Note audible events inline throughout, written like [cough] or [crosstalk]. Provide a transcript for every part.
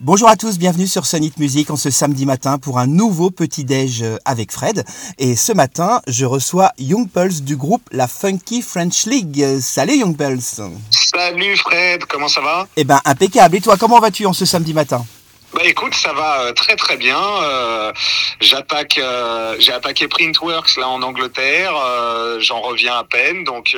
Bonjour à tous, bienvenue sur Sonit Music en ce samedi matin pour un nouveau petit déj euh, avec Fred. Et ce matin, je reçois Young Pulse du groupe La Funky French League. Salut Young Pulse. Salut Fred, comment ça va? Eh ben impeccable. Et toi, comment vas-tu en ce samedi matin? Bah écoute, ça va euh, très très bien. Euh, j'attaque, j'ai attaqué Printworks là en Angleterre. J'en reviens à peine, donc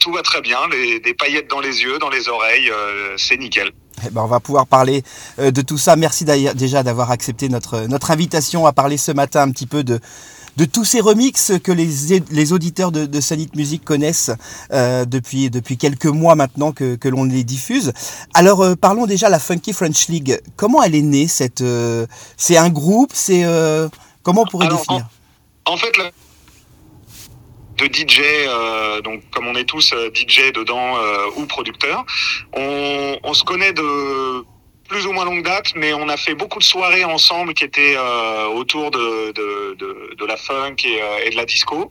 tout va très bien. Les, des paillettes dans les yeux, dans les oreilles, c'est nickel. Eh ben, on va pouvoir parler euh, de tout ça. Merci déjà d'avoir accepté notre, notre invitation à parler ce matin un petit peu de, de tous ces remixes que les, les auditeurs de, de Sanit Music connaissent euh, depuis, depuis quelques mois maintenant que, que l'on les diffuse. Alors euh, parlons déjà de la Funky French League. Comment elle est née cette C'est un groupe C'est comment on pourrait définir? en, en, fait, la de DJ, euh, donc comme on est tous euh, DJ dedans euh, ou producteurs, on, on, se connaît de plus ou moins longue date, mais on a fait beaucoup de soirées ensemble qui étaient autour de, de, de, de, la funk et, et, de la disco.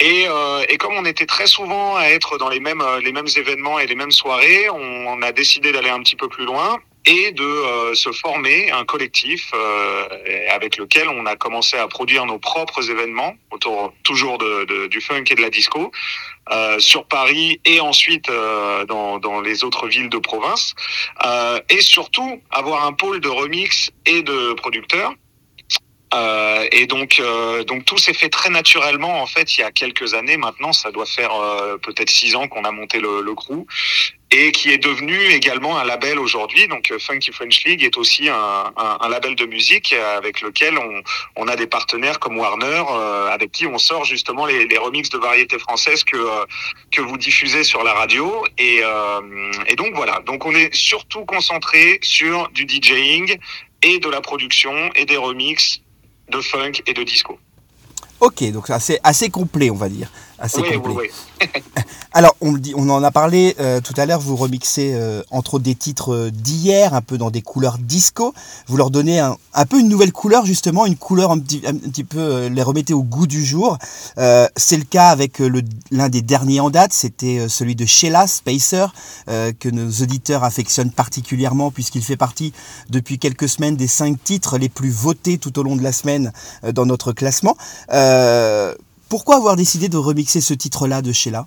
Et, et, comme on était très souvent à être dans les mêmes, les mêmes événements et les mêmes soirées, on a décidé d'aller un petit peu plus loin et de euh, se former un collectif euh, avec lequel on a commencé à produire nos propres événements autour toujours de, de, du funk et de la disco euh, sur Paris et ensuite euh, dans, dans, les autres villes de province euh, et surtout avoir un pôle de remix et de producteurs euh, et donc, donc tout s'est fait très naturellement en fait il y a quelques années maintenant. Ça doit faire peut-être six ans qu'on a monté le, le, crew et qui est devenu également un label aujourd'hui. Donc Funky French League est aussi un, label de musique avec lequel on, a des partenaires comme Warner avec qui on sort justement les, les remixes de variétés françaises que que vous diffusez sur la radio. Et, donc voilà. Donc on est surtout concentré sur du DJing et de la production et des remixes de funk et de disco. Ok, donc c'est assez complet, on va dire. Assez oui, complet. Oui, oui. [laughs] Alors, on, dit, on en a parlé euh, tout à l'heure, vous remixez euh, entre autres des titres euh, d'hier, un peu dans des couleurs disco. Vous leur donnez un, un, peu une nouvelle couleur, justement, une couleur un petit, un petit peu, euh, les remettez au goût du jour. C'est le cas avec l'un des derniers en date, c'était celui de Sheila Spacer, que nos auditeurs affectionnent particulièrement, puisqu'il fait partie depuis quelques semaines des cinq titres les plus votés tout au long de la semaine dans notre classement. Pourquoi avoir décidé de remixer ce titre-là de Sheila?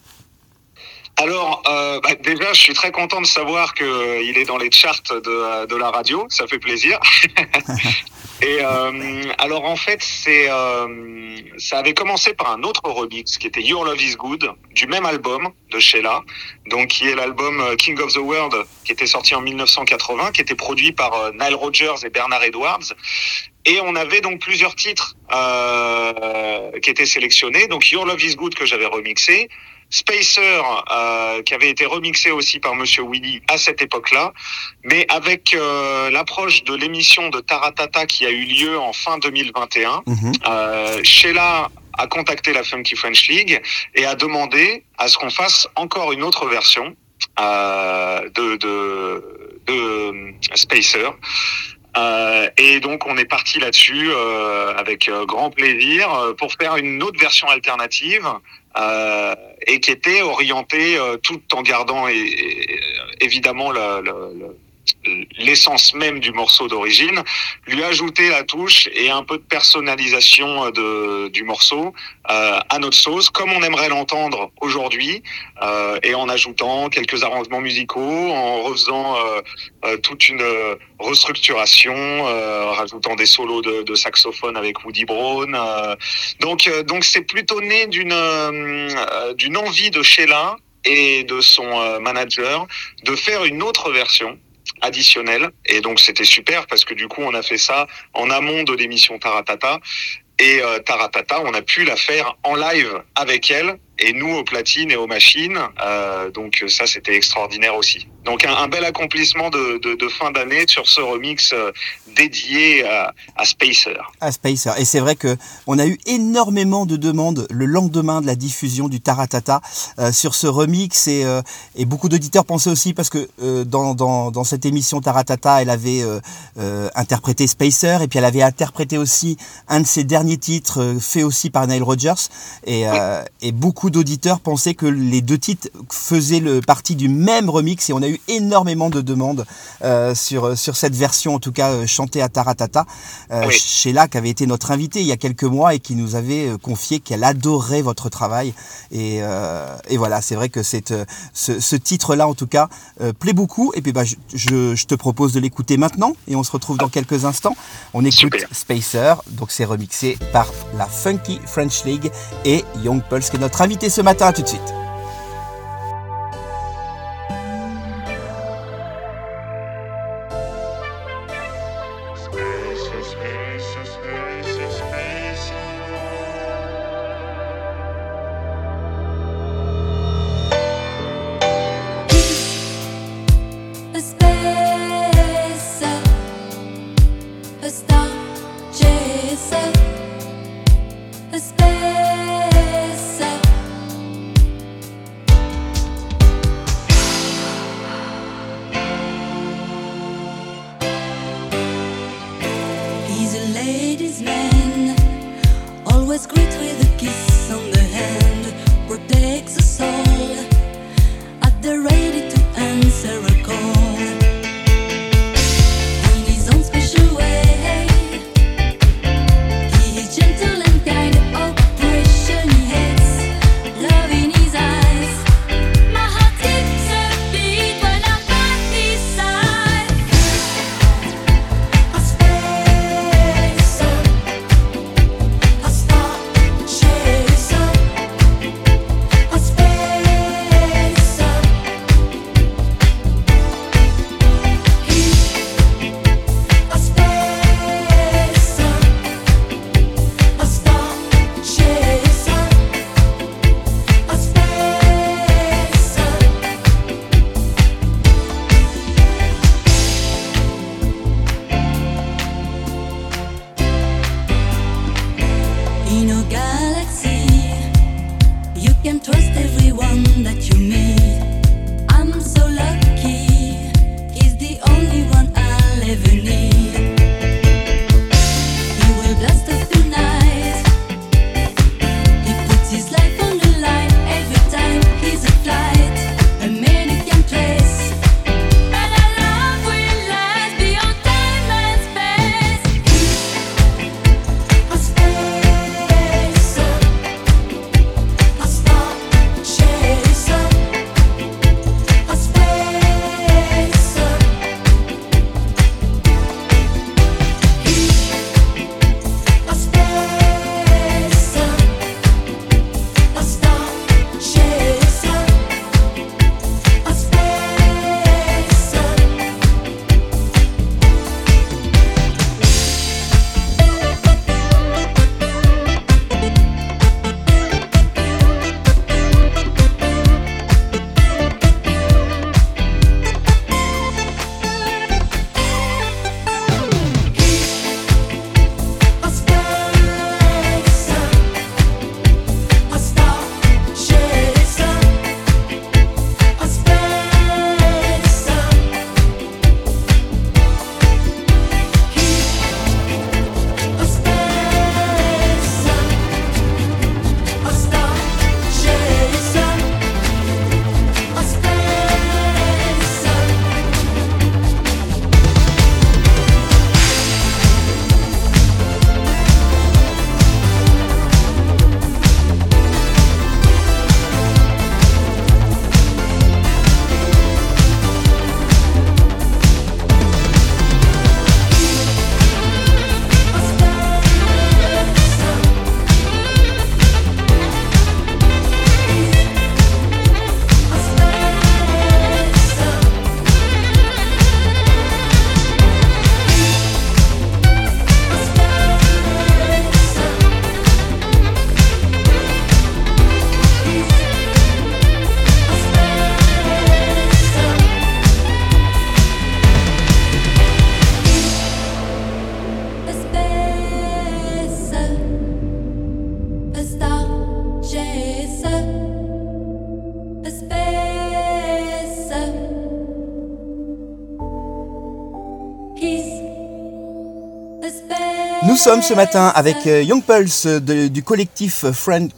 Alors, euh, bah déjà, je suis très content de savoir qu'il euh, est dans les charts de, de, la radio. Ça fait plaisir. [laughs] Et euh, alors, en fait, c'est euh, ça avait commencé par un autre remix qui était Your Love Is Good du même album de Sheila, donc qui est l'album King of the World qui était sorti en 1980, qui était produit par Nile Rodgers et Bernard Edwards. Et on avait donc plusieurs titres euh, qui étaient sélectionnés. Donc Your Love Is Good que j'avais remixé, Spacer euh, qui avait été remixé aussi par Monsieur Willy à cette époque-là, mais avec euh, l'approche de l'émission de Taratata qui a eu lieu en fin 2021, mm-hmm. euh, Sheila a contacté la Funky French League et a demandé à ce qu'on fasse encore une autre version euh, de, de, de Spacer. Euh, et donc on est parti là-dessus euh, avec euh, grand plaisir euh, pour faire une autre version alternative euh, et qui était orientée tout en gardant et, et, évidemment le, le, l'essence même du morceau d'origine, lui ajouter la touche et un peu de personnalisation de, du morceau euh, à notre sauce, comme on aimerait l'entendre aujourd'hui, euh, et en ajoutant quelques arrangements musicaux, en refaisant euh, euh toute une restructuration, euh, rajoutant des solos de, de, saxophone avec Woody Brown. Euh. donc, donc c'est plutôt né d'une d'une envie de Sheila et de son manager de faire une autre version additionnel. Et donc c'était super parce que du coup on a fait ça en amont de l'émission Taratata. Et euh, Taratata, on a pu la faire en live avec elle et nous aux platines et aux machines. Euh, donc ça, c'était extraordinaire aussi. Donc un, un bel accomplissement de, de, de fin d'année sur ce remix euh, dédié à, à, Spacer. À Spacer. Et c'est vrai que on a eu énormément de demandes le lendemain de la diffusion du Taratata euh, sur ce remix et, euh, et beaucoup d'auditeurs pensaient aussi parce que dans, dans, dans, cette émission Taratata, elle avait interprété Spacer et puis elle avait interprété aussi un de ses derniers titres fait aussi par Nile Rodgers et, oui. et beaucoup beaucoup d'auditeurs pensaient que les deux titres faisaient le, partie du même remix et on a eu énormément de demandes euh, sur, sur cette version, en tout cas euh, chantée à Taratata. Euh, Sheila, qui avait été notre invitée il y a quelques mois et qui nous avait euh, confié qu'elle adorait votre travail. Et, et voilà, c'est vrai que cette, ce, ce titre-là, en tout cas, plaît beaucoup. Et puis bah, je, je, te propose de l'écouter maintenant et on se retrouve dans quelques instants. On écoute Spacer, donc c'est remixé par la Funky French League et Young Pulse, qui est notre invité ce matin. À tout de suite. Sommes ce matin avec euh, Young Pulse du collectif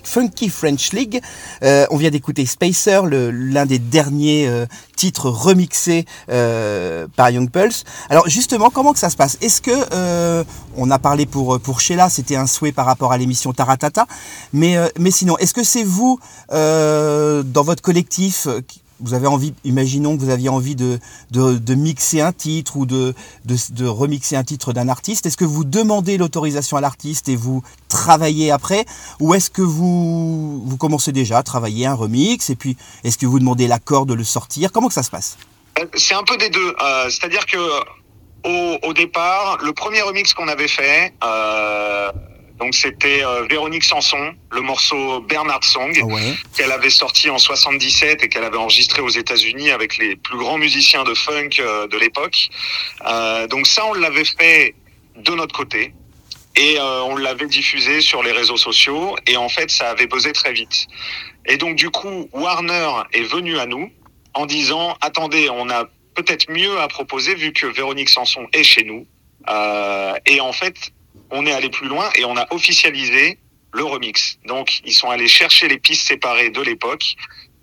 Funky French League. Euh, on vient d'écouter Spacer, l'un des derniers euh, titres remixés par Young Pulse. Alors justement, comment que ça se passe? Est-ce que on a parlé pour pour Sheila, c'était un souhait par rapport à l'émission Taratata, mais mais sinon, est-ce que c'est vous dans votre collectif vous avez envie, imaginons que vous aviez envie de, de, mixer un titre ou de, de, remixer un titre d'un artiste, est-ce que vous demandez l'autorisation à l'artiste et vous travaillez après? Ou est-ce que vous, vous commencez déjà à travailler un remix et puis est-ce que vous demandez l'accord de le sortir? Comment que ça se passe? Euh, C'est un peu des deux. Euh, c'est-à-dire que au, au, départ, le premier remix qu'on avait fait, euh, donc c'était euh, Véronique Sanson, le morceau Bernard Song, qu'elle avait sorti en 77 et qu'elle avait enregistré aux États-Unis avec les plus grands musiciens de funk euh, de l'époque. Euh, donc ça, on l'avait fait de notre côté et on l'avait diffusé sur les réseaux sociaux et en fait, ça avait buzzé très vite. Et donc du coup, Warner est venu à nous en disant attendez, on a peut-être mieux à proposer vu que Véronique Sanson est chez nous. et en fait, on est allé plus loin et on a officialisé le remix. Donc, ils sont allés chercher les pistes séparées de l'époque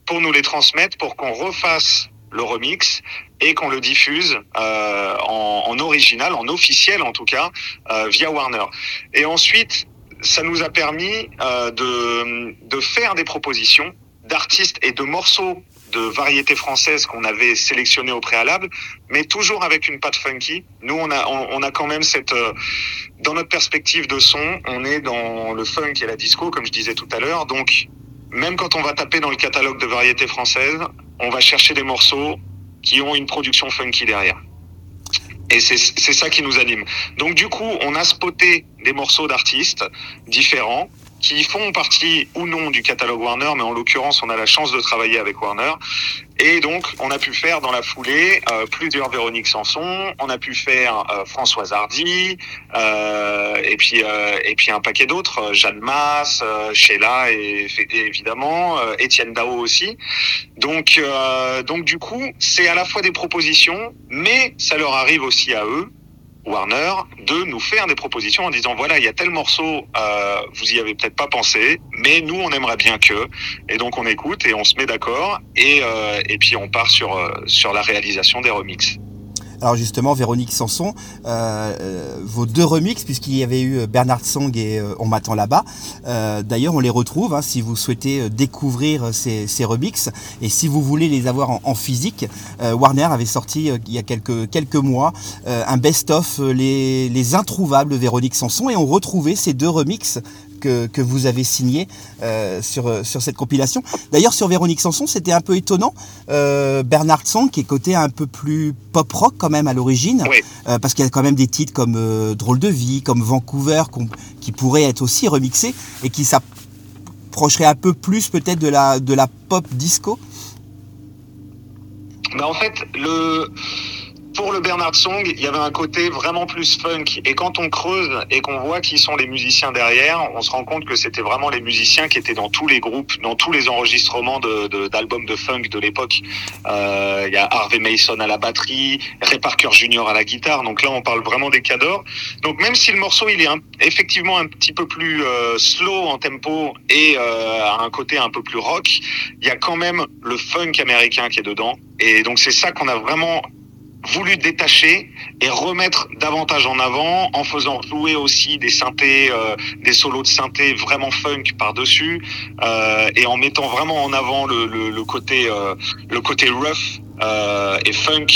pour nous les transmettre, pour qu'on refasse le remix et qu'on le diffuse euh, en, original, en officiel en tout cas, euh, via Warner. Et ensuite, ça nous a permis euh, de, de faire des propositions d'artistes et de morceaux de variétés françaises qu'on avait sélectionnées au préalable, mais toujours avec une patte funky. Nous, on a, on, a quand même cette, euh, dans notre perspective de son, on est dans le funk et la disco, comme je disais tout à l'heure. Donc, même quand on va taper dans le catalogue de variétés françaises, on va chercher des morceaux qui ont une production funky derrière. Et c'est ça qui nous anime. Donc du coup, on a spoté des morceaux d'artistes différents qui font partie ou non du catalogue Warner, mais en l'occurrence, on a la chance de travailler avec Warner. Et donc, on a pu faire dans la foulée euh, plusieurs Véronique Sanson, on a pu faire euh, Françoise Hardy, euh, et puis et puis un paquet d'autres, Jeanne Masse, Sheila et, et évidemment Étienne Dao aussi. Donc donc du coup, c'est à la fois des propositions, mais ça leur arrive aussi à eux Warner de nous faire des propositions en disant voilà il y a tel morceau euh, vous y avez peut-être pas pensé mais nous on aimerait bien que et donc on écoute et on se met d'accord et euh, et puis on part sur euh, sur la réalisation des remixes. Alors justement, Véronique Sanson, euh, euh, vos deux remixes, puisqu'il y avait eu euh, Bernard Song et On m'attend là-bas. D'ailleurs, on les retrouve hein, si vous souhaitez découvrir ces, remixes et si vous voulez les avoir en, physique. Warner avait sorti il y a quelques, quelques mois un best-of les, les introuvables Véronique Sanson et on retrouvait ces deux remixes que, vous avez signé euh, sur, sur cette compilation. D'ailleurs, sur Véronique Sanson, c'était un peu étonnant. Euh, Bernard Song, qui est côté un peu plus pop-rock quand même à l'origine, euh, parce qu'il y a quand même des titres comme Drôle de vie, comme Vancouver, qui pourraient être aussi remixés et qui s'approcheraient un peu plus peut-être de la, de la pop disco. Bah en fait, le pour le Bernard Song, il y avait un côté vraiment plus funk. Et quand on creuse et qu'on voit qui sont les musiciens derrière, on se rend compte que c'était vraiment les musiciens qui étaient dans tous les groupes, dans tous les enregistrements d'albums de, de, funk de l'époque. Euh, il y a Harvey Mason à la batterie, Ray Parker Jr. à la guitare. Donc là, on parle vraiment des cadors. Donc même si le morceau, il est effectivement un petit peu plus euh, slow en tempo et euh, a un côté un peu plus rock, il y a quand même le funk américain qui est dedans. Et donc c'est ça qu'on a vraiment voulu détacher et remettre davantage en avant en faisant jouer aussi des synthés, euh, des solos de synthé vraiment funk par-dessus euh, et en mettant vraiment en avant le, le, le côté, euh, le côté rough euh, et funk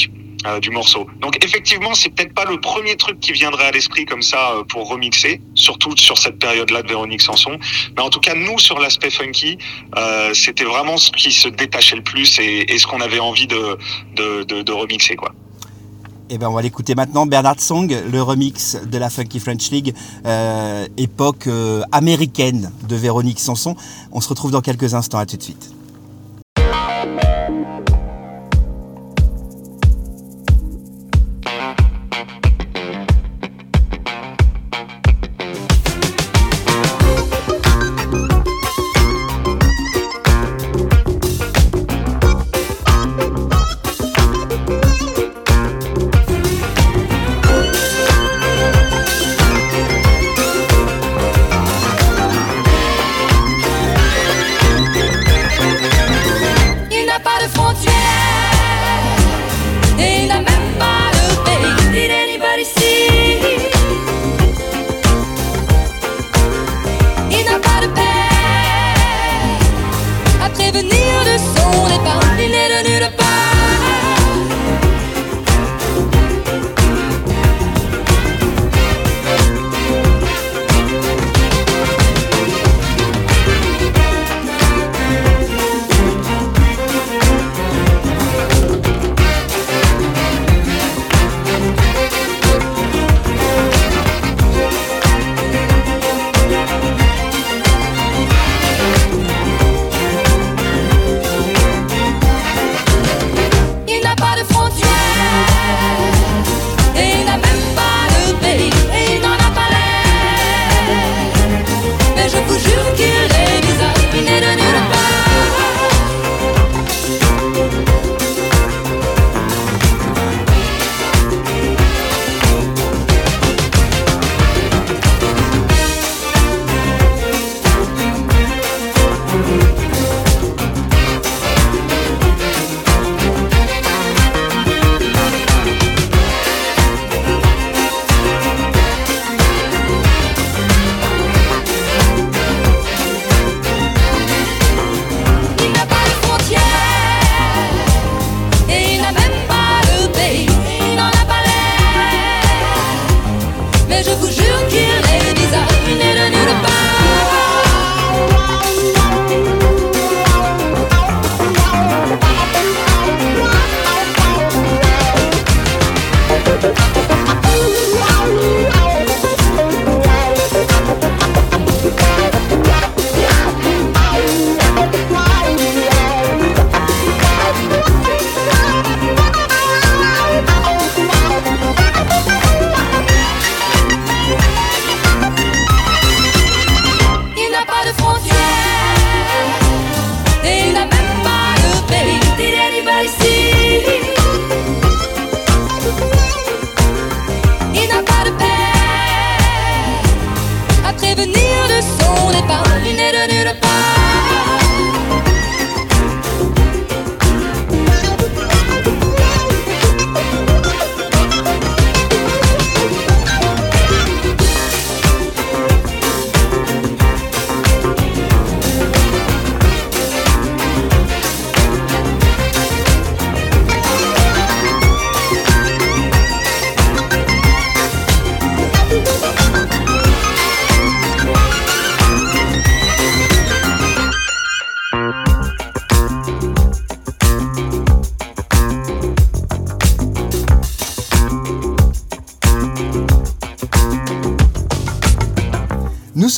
euh, du morceau. Donc effectivement, c'est peut-être pas le premier truc qui viendrait à l'esprit comme ça euh, pour remixer, surtout sur cette période-là de Véronique Sanson. Mais en tout cas, nous sur l'aspect funky, euh, c'était vraiment ce qui se détachait le plus et, et ce qu'on avait envie de, de, de, de remixer quoi. Eh ben on va l'écouter maintenant, Bernard Song, le remix de la Funky French League, euh, époque euh, américaine de Véronique Sanson. On se retrouve dans quelques instants, à tout de suite.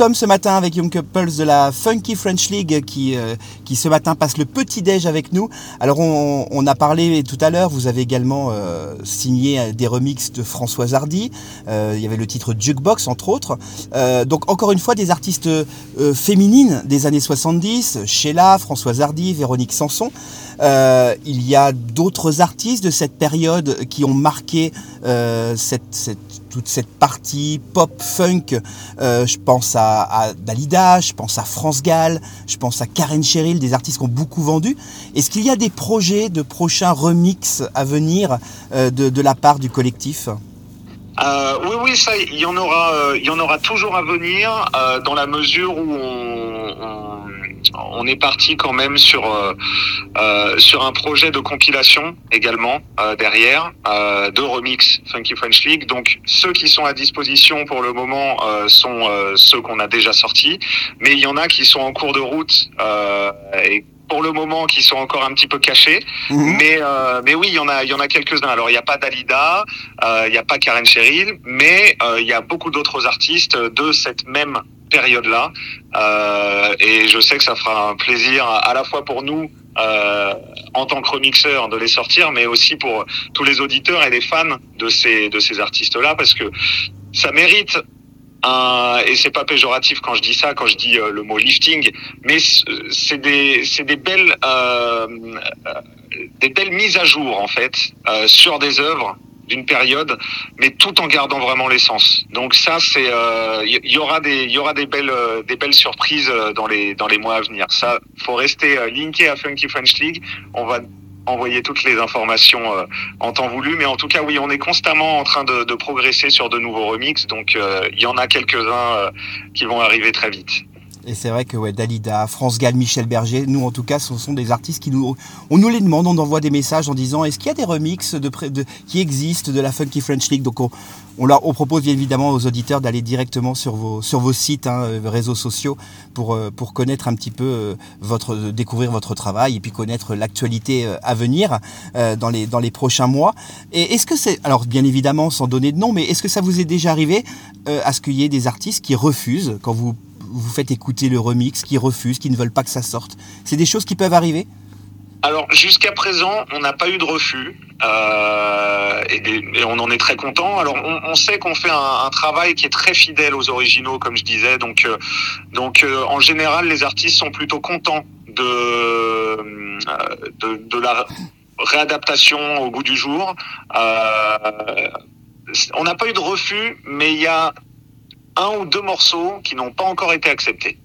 Sommes ce matin avec Young Couples de la Funky French League qui, euh, qui ce matin passe le petit déj avec nous. Alors on, on a parlé tout à l'heure, vous avez également euh, signé des remixes de Françoise Hardy. Euh, il y avait le titre Jukebox entre autres. Euh, donc encore une fois des artistes euh, féminines des années 70, Sheila, Françoise Hardy, Véronique Sanson. Euh, il y a d'autres artistes de cette période qui ont marqué euh, toute cette partie pop funk. Euh, je pense à, à, Dalida, je pense à France Gall, je pense à Karen Cheryl, des artistes qui ont beaucoup vendu. Est-ce qu'il y a des projets de prochains remix à venir de, la part du collectif? Oui, oui, ça, il y en aura, il y en aura toujours à venir dans la mesure où on, on est parti quand même sur euh, sur un projet de compilation également derrière de remix Funky French League. Donc ceux qui sont à disposition pour le moment sont ceux qu'on a déjà sortis, mais il y en a qui sont en cours de route et pour le moment qui sont encore un petit peu cachés. Mmh. Mais, euh, mais oui, il y en a, il y en a quelques-uns. Alors, il n'y a pas Dalida, euh, il n'y a pas Karen Cheryl, mais euh, il y a beaucoup d'autres artistes de cette même période-là. Euh, et je sais que ça fera un plaisir à la fois pour nous euh, en tant que remixeur de les sortir, mais aussi pour tous les auditeurs et les fans de ces de ces artistes-là, parce que ça mérite un, et c'est pas péjoratif quand je dis ça, quand je dis euh, le mot lifting, mais c'est des, c'est des belles, des belles mises à jour en fait sur des œuvres d'une période, mais tout en gardant vraiment l'essence. Donc ça, c'est, il euh, y, aura des, il y aura des belles, des belles surprises dans les, dans les mois à venir. Ça, faut rester linké à Funky French League. On va envoyer toutes les informations euh, en temps voulu. Mais en tout cas, oui, on est constamment en train de, progresser sur de nouveaux remixes. Donc, euh, il y en a quelques-uns euh, qui vont arriver très vite. Et c'est vrai que Dalida, France Gall, Michel Berger, nous en tout cas, ce sont des artistes qui nous, on nous les demande, on envoie des messages en disant est-ce qu'il y a des remixes qui existent de la Funky French League? Donc on, on, leur, propose bien évidemment aux auditeurs d'aller directement sur vos, sur vos sites, hein, réseaux sociaux, pour, pour connaître un petit peu votre, découvrir votre travail et puis connaître l'actualité à venir euh, dans les, prochains mois. Et est-ce que c'est, alors bien évidemment sans donner de nom, mais est-ce que ça vous est déjà arrivé euh, à ce qu'il y ait des artistes qui refusent quand vous vous faites écouter le remix, qui refusent, qui ne veulent pas que ça sorte. C'est des choses qui peuvent arriver? Alors jusqu'à présent, on n'a pas eu de refus euh, et, on en est très content. Alors on, sait qu'on fait un, travail qui est très fidèle aux originaux, comme je disais. Donc euh, donc euh, en général, les artistes sont plutôt contents de de, de, la réadaptation au goût du jour. On n'a pas eu de refus, mais il y a un ou deux morceaux qui n'ont pas encore été acceptés.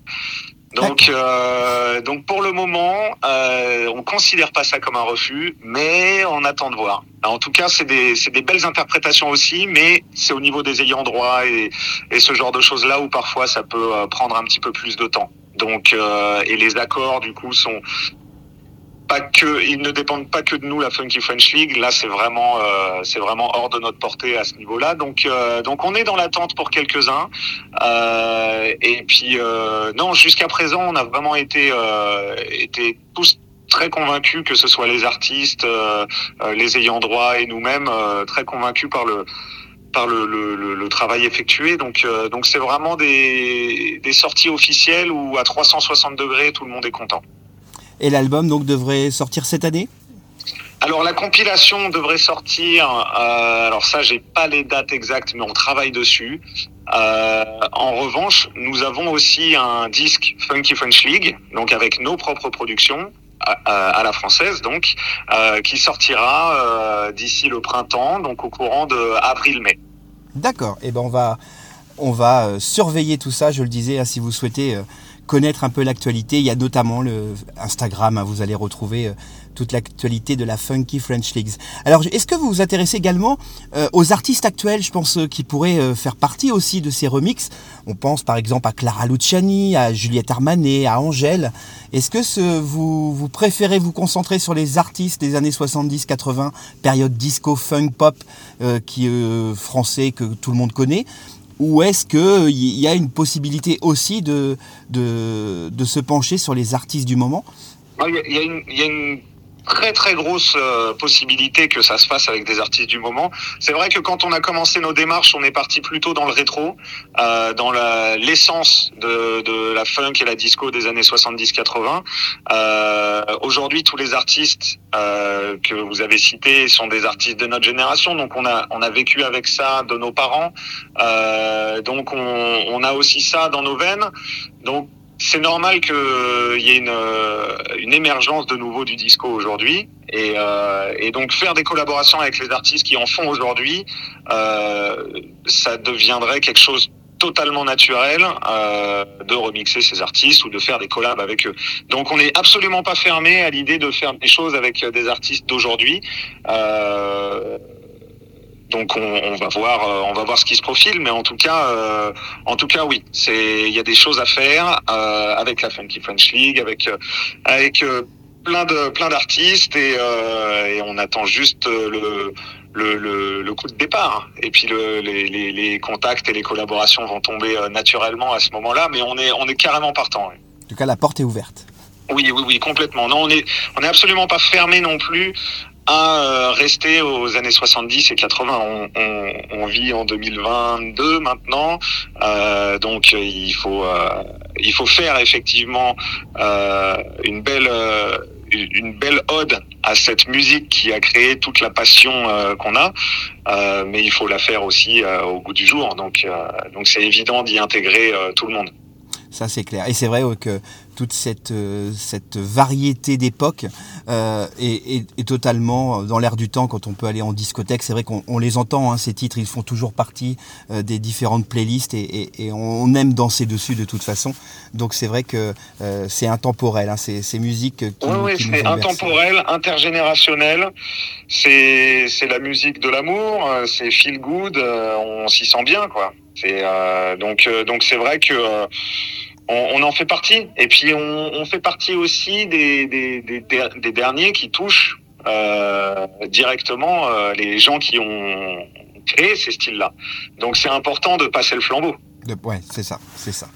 Donc, euh, donc pour le moment, euh, on considère pas ça comme un refus, mais on attend de voir. En tout cas, c'est des, des belles interprétations aussi, mais c'est au niveau des ayants droit et, et ce genre de choses-là où parfois ça peut euh, prendre un petit peu plus de temps. Donc, euh, et les accords du coup sont pas que ils ne dépendent pas que de nous la Funky French League là c'est vraiment euh, c'est vraiment hors de notre portée à ce niveau-là donc euh, donc on est dans l'attente pour quelques-uns euh, et puis euh, non jusqu'à présent on a vraiment été euh, été tous très convaincus que ce soit les artistes les ayants droit et nous-mêmes très convaincus par le par le, le, le, travail effectué. Donc, donc c'est vraiment des, des sorties officielles où à 360 degrés tout le monde est content. Et l'album donc devrait sortir cette année? Alors la compilation devrait sortir. Euh, alors ça, j'ai pas les dates exactes, mais on travaille dessus. Euh, en revanche, nous avons aussi un disque Funky French League, donc avec nos propres productions à, à la française, donc euh, qui sortira d'ici le printemps, donc au courant de avril-mai. D'accord. Et eh ben on va on va surveiller tout ça. Je le disais, hein, si vous souhaitez connaître un peu l'actualité. Il y a notamment le Instagram, hein, vous allez retrouver euh, toute l'actualité de la Funky French Leagues. Alors, est-ce que vous vous intéressez également euh, aux artistes actuels, je pense, euh, qui pourraient faire partie aussi de ces remixes? On pense par exemple à Clara Luciani, à Juliette Armanet, à Angèle. Est-ce que vous, vous préférez vous concentrer sur les artistes des années 70-80, période disco, funk, pop, qui français que tout le monde connaît? Ou est-ce qu'il y a une possibilité aussi de, de, se pencher sur les artistes du moment? Il y, a une, y a une très très grosse euh, possibilité que ça se fasse avec des artistes du moment. C'est vrai que quand on a commencé nos démarches, on est parti plutôt dans le rétro, euh, dans l'essence de, de, la funk et la disco des années 70-80. Euh, Aujourd'hui, tous les artistes euh, que vous avez cités sont des artistes de notre génération, donc on a on a vécu avec ça de nos parents, euh, donc on, on a aussi ça dans nos veines. Donc c'est normal qu'il y ait une, une, émergence de nouveau du disco aujourd'hui. Et, euh, et, donc faire des collaborations avec les artistes qui en font aujourd'hui, euh, ça deviendrait quelque chose totalement naturel euh, de remixer ces artistes ou de faire des collabs avec eux. Donc on n'est absolument pas fermé à l'idée de faire des choses avec des artistes d'aujourd'hui. Euh, donc on, on, va voir, euh, on va voir ce qui se profile, mais en tout cas, euh, en tout cas, oui, c'est, il y a des choses à faire euh, avec la Funky French League, avec avec plein de plein d'artistes et, et, on attend juste le le, le, le, coup de départ. Et puis le, les, les, les, contacts et les collaborations vont tomber naturellement à ce moment-là, mais on est on est carrément partant. En tout cas, la porte est ouverte. Oui, oui, oui, complètement. Non, on est, on est absolument pas fermé non plus à euh, rester aux années 70 et 80. On, on, on vit en 2022 maintenant, euh, donc il faut euh, il faut faire effectivement euh, une belle une belle ode à cette musique qui a créé toute la passion qu'on a, mais il faut la faire aussi au goût du jour. Donc donc c'est évident d'y intégrer tout le monde. Ça c'est clair. Et c'est vrai que toute cette, euh, cette variété d'époques euh, est, est, est, totalement dans l'air du temps quand on peut aller en discothèque. C'est vrai qu'on on les entend, hein, ces titres, ils font toujours partie euh, des différentes playlists et, et, et, on aime danser dessus de toute façon. Donc c'est vrai que euh, c'est intemporel, hein, ces, ces musiques qui, oui, oui, c'est intemporel, intergénérationnel. C'est la musique de l'amour, euh, c'est feel good, euh, on s'y sent bien, quoi. C'est donc donc c'est vrai que on, on, en fait partie. Et puis on, on fait partie aussi des, des, des, des derniers qui touchent euh, directement euh, les gens qui ont créé ces styles-là. Donc c'est important de passer le flambeau. Ouais, c'est ça, c'est ça.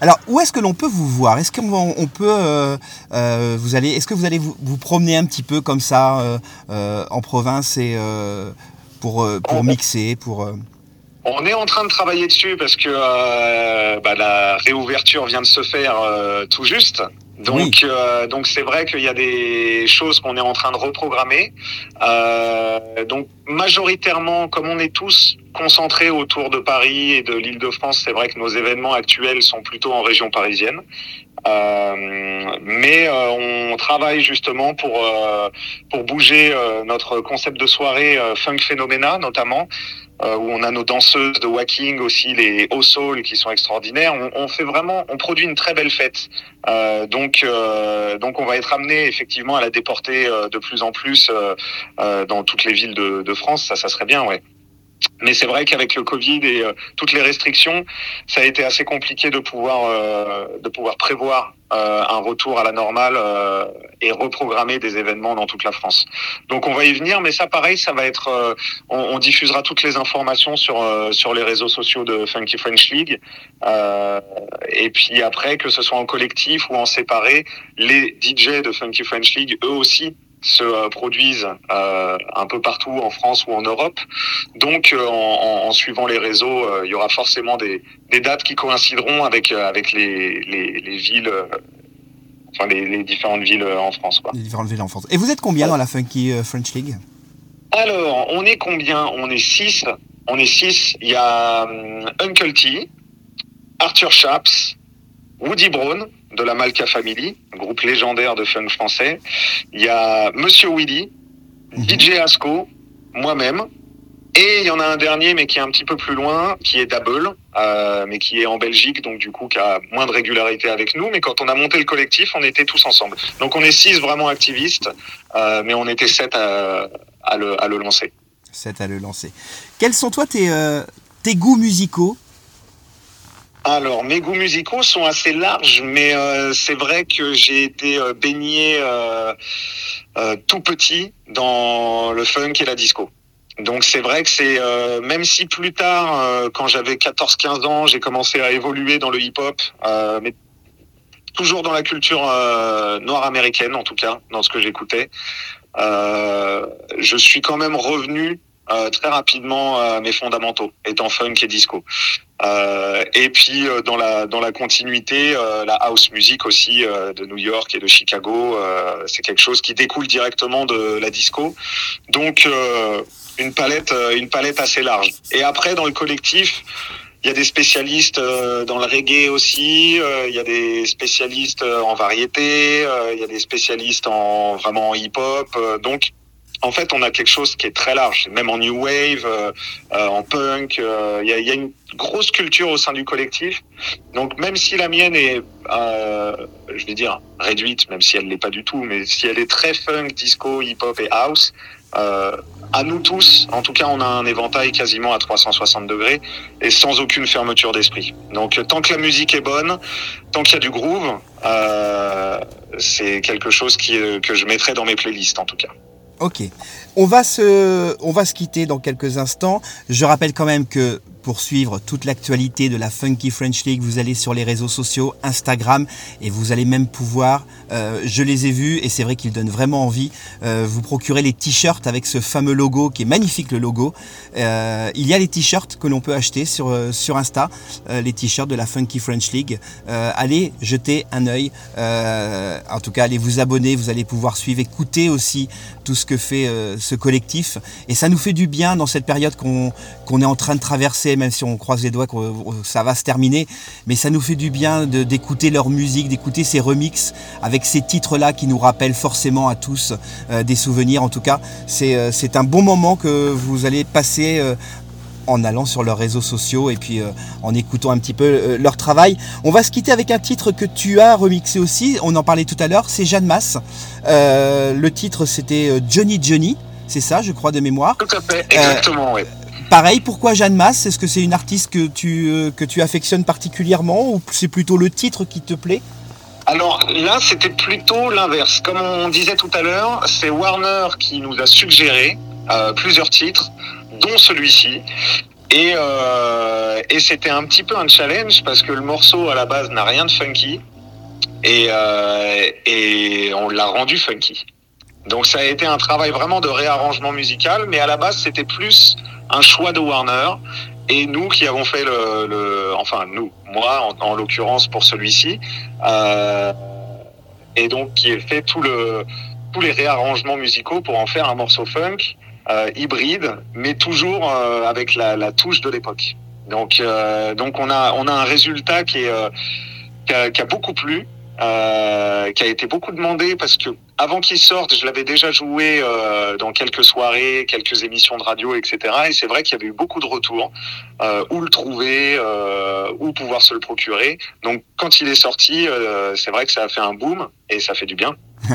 Alors, où est-ce que l'on peut vous voir? Est-ce qu'on on peut, euh, euh, vous allez, est-ce que vous allez vous, vous, promener un petit peu comme ça euh, euh en province et euh, pour pour mixer, pour on est en train de travailler dessus parce que euh, bah, la réouverture vient de se faire euh, tout juste. Donc, oui. euh, donc c'est vrai qu'il y a des choses qu'on est en train de reprogrammer. Euh, donc, majoritairement, comme on est tous concentrés autour de Paris et de l'Île-de-France, c'est vrai que nos événements actuels sont plutôt en région parisienne. Euh, mais euh, on travaille justement pour pour bouger notre concept de soirée Funk Phénoména notamment euh, où on a nos danseuses de walking aussi, les hauts soul qui sont extraordinaires. On, fait vraiment, on produit une très belle fête. Euh, donc, euh, donc on va être amené effectivement à la déporter euh, de plus en plus dans toutes les villes de, de, France. Ça, ça serait bien, ouais. Mais c'est vrai qu'avec le Covid et euh, toutes les restrictions, ça a été assez compliqué de pouvoir euh, de pouvoir prévoir euh, un retour à la normale et reprogrammer des événements dans toute la France. Donc on va y venir, mais ça pareil, ça va être on, on, diffusera toutes les informations sur sur les réseaux sociaux de Funky French League. et puis après, que ce soit en collectif ou en séparé, les DJ de Funky French League, eux aussi se euh, produisent euh, un peu partout en France ou en Europe. Donc, euh, en, en, suivant les réseaux, il y aura forcément des, des, dates qui coïncideront avec, avec les, les, les villes, enfin les, les, différentes villes en France. Quoi. Les différentes villes en France. Et vous êtes combien dans la Funky French League? Alors, on est combien? On est six. On est six. Il y a um, Uncle T, Arthur Chaps, Woody Brown, de la Malka Family, groupe légendaire de funk français. Il y a Monsieur Willy, mmh. DJ Asco, moi-même. Et il y en a un dernier, mais qui est un petit peu plus loin, qui est Double, euh, mais qui est en Belgique, donc du coup qui a moins de régularité avec nous. Mais quand on a monté le collectif, on était tous ensemble. Donc on est six vraiment activistes, euh, mais on était sept à, à, le, à, le, lancer. Sept à le lancer. Quels sont toi tes, euh, tes goûts musicaux alors, mes goûts musicaux sont assez larges, mais euh, c'est vrai que j'ai été euh, baigné euh, euh, tout petit dans le funk et la disco. Donc c'est vrai que c'est euh, même si plus tard, quand j'avais 14-15 ans, j'ai commencé à évoluer dans le hip-hop, mais toujours dans la culture noire américaine, en tout cas, dans ce que j'écoutais. je suis quand même revenu très rapidement à mes fondamentaux, étant funk et disco. Euh, et puis euh, dans la dans la continuité, euh, la house music aussi de New York et de Chicago, c'est quelque chose qui découle directement de la disco. Donc une palette une palette assez large. Et après dans le collectif. Il y a des spécialistes dans le reggae aussi, il y a des spécialistes en variété, il y a des spécialistes en vraiment hip-hop. Donc en fait, on a quelque chose qui est très large, même en new wave, euh, euh, en punk. Euh, il y, a, une grosse culture au sein du collectif. Donc, même si la mienne est, je vais dire, réduite, même si elle l'est pas du tout, mais si elle est très funk, disco, hip-hop et house, à nous tous, en tout cas, on a un éventail quasiment à 360 degrés et sans aucune fermeture d'esprit. Donc, tant que la musique est bonne, tant qu'il y a du groove, c'est quelque chose qui, que je mettrai dans mes playlists, en tout cas. Ok. On va, se, on va se quitter dans quelques instants. Je rappelle quand même que pour suivre toute l'actualité de la Funky French League, vous allez sur les réseaux sociaux, Instagram, et vous allez même pouvoir, euh, je les ai vus, et c'est vrai qu'ils donnent vraiment envie, euh, vous procurer les t-shirts avec ce fameux logo qui est magnifique le logo. Euh, il y a les t-shirts que l'on peut acheter sur, sur Insta, les t-shirts de la Funky French League. allez jeter un œil, en tout cas allez vous abonner, vous allez pouvoir suivre, écouter aussi tout ce que fait ce collectif, et ça nous fait du bien dans cette période qu'on qu'on est en train de traverser même si on croise les doigts que ça va se terminer. Mais ça nous fait du bien d'écouter leur musique, d'écouter ces remixes avec ces titres-là qui nous rappellent forcément à tous euh, des souvenirs. En tout cas, euh, c'est un bon moment que vous allez passer euh, en allant sur leurs réseaux sociaux et puis en écoutant un petit peu leur travail. On va se quitter avec un titre que tu as remixé aussi, on en parlait tout à l'heure, c'est Jeanne Masse. le titre c'était Johnny Johnny, c'est ça je crois de mémoire. Tout à fait, exactement, oui. Pareil, pourquoi Jeanne Masse? Est-ce que c'est une artiste que tu, euh, que tu affectionnes particulièrement ou c'est plutôt le titre qui te plaît? Alors là, c'était plutôt l'inverse. Comme on disait tout à l'heure, c'est Warner qui nous a suggéré euh, plusieurs titres, dont celui-ci. Et, euh, et c'était un petit peu un challenge parce que le morceau à la base n'a rien de funky et on l'a rendu funky. Donc ça a été un travail vraiment de réarrangement musical, mais à la base c'était plus un choix de Warner et nous qui avons fait le, enfin nous, moi en, l'occurrence pour celui-ci, euh, et donc qui ai fait tout le, tous les réarrangements musicaux pour en faire un morceau funk euh, hybride, mais toujours euh, avec la, la, touche de l'époque. Donc, euh, donc on a on a un résultat qui est euh, qui a, qui a beaucoup plu euh, qui a été beaucoup demandé parce que avant qu'il sorte, je l'avais déjà joué euh, dans quelques soirées, quelques émissions de radio, etc. Et c'est vrai qu'il y avait eu beaucoup de retours, euh, où le trouver, euh, où pouvoir se le procurer. Donc quand il est sorti, euh, c'est vrai que ça a fait un boom et ça fait du bien. [laughs]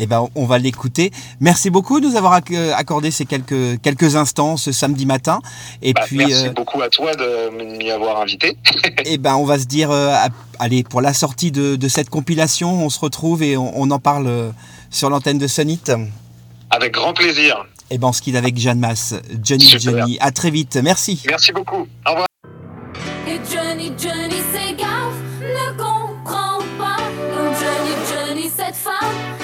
eh ben, on va l'écouter. Merci beaucoup de nous avoir accordé ces quelques, quelques instants ce samedi matin. Et bah, puis, merci euh, beaucoup à toi de m'y avoir invité. [laughs] eh ben, on va se dire, euh, allez, pour la sortie de, de, cette compilation, on se retrouve et on, on en parle euh, sur l'antenne de Sonit. Avec grand plaisir. Et eh ben, on se quitte avec Jeanne Masse. Johnny Super. Johnny. À très vite. Merci. Merci beaucoup. Au revoir. Et Johnny, Johnny, c'est gaffe, ne comprends pas. Comme Johnny, Johnny, cette femme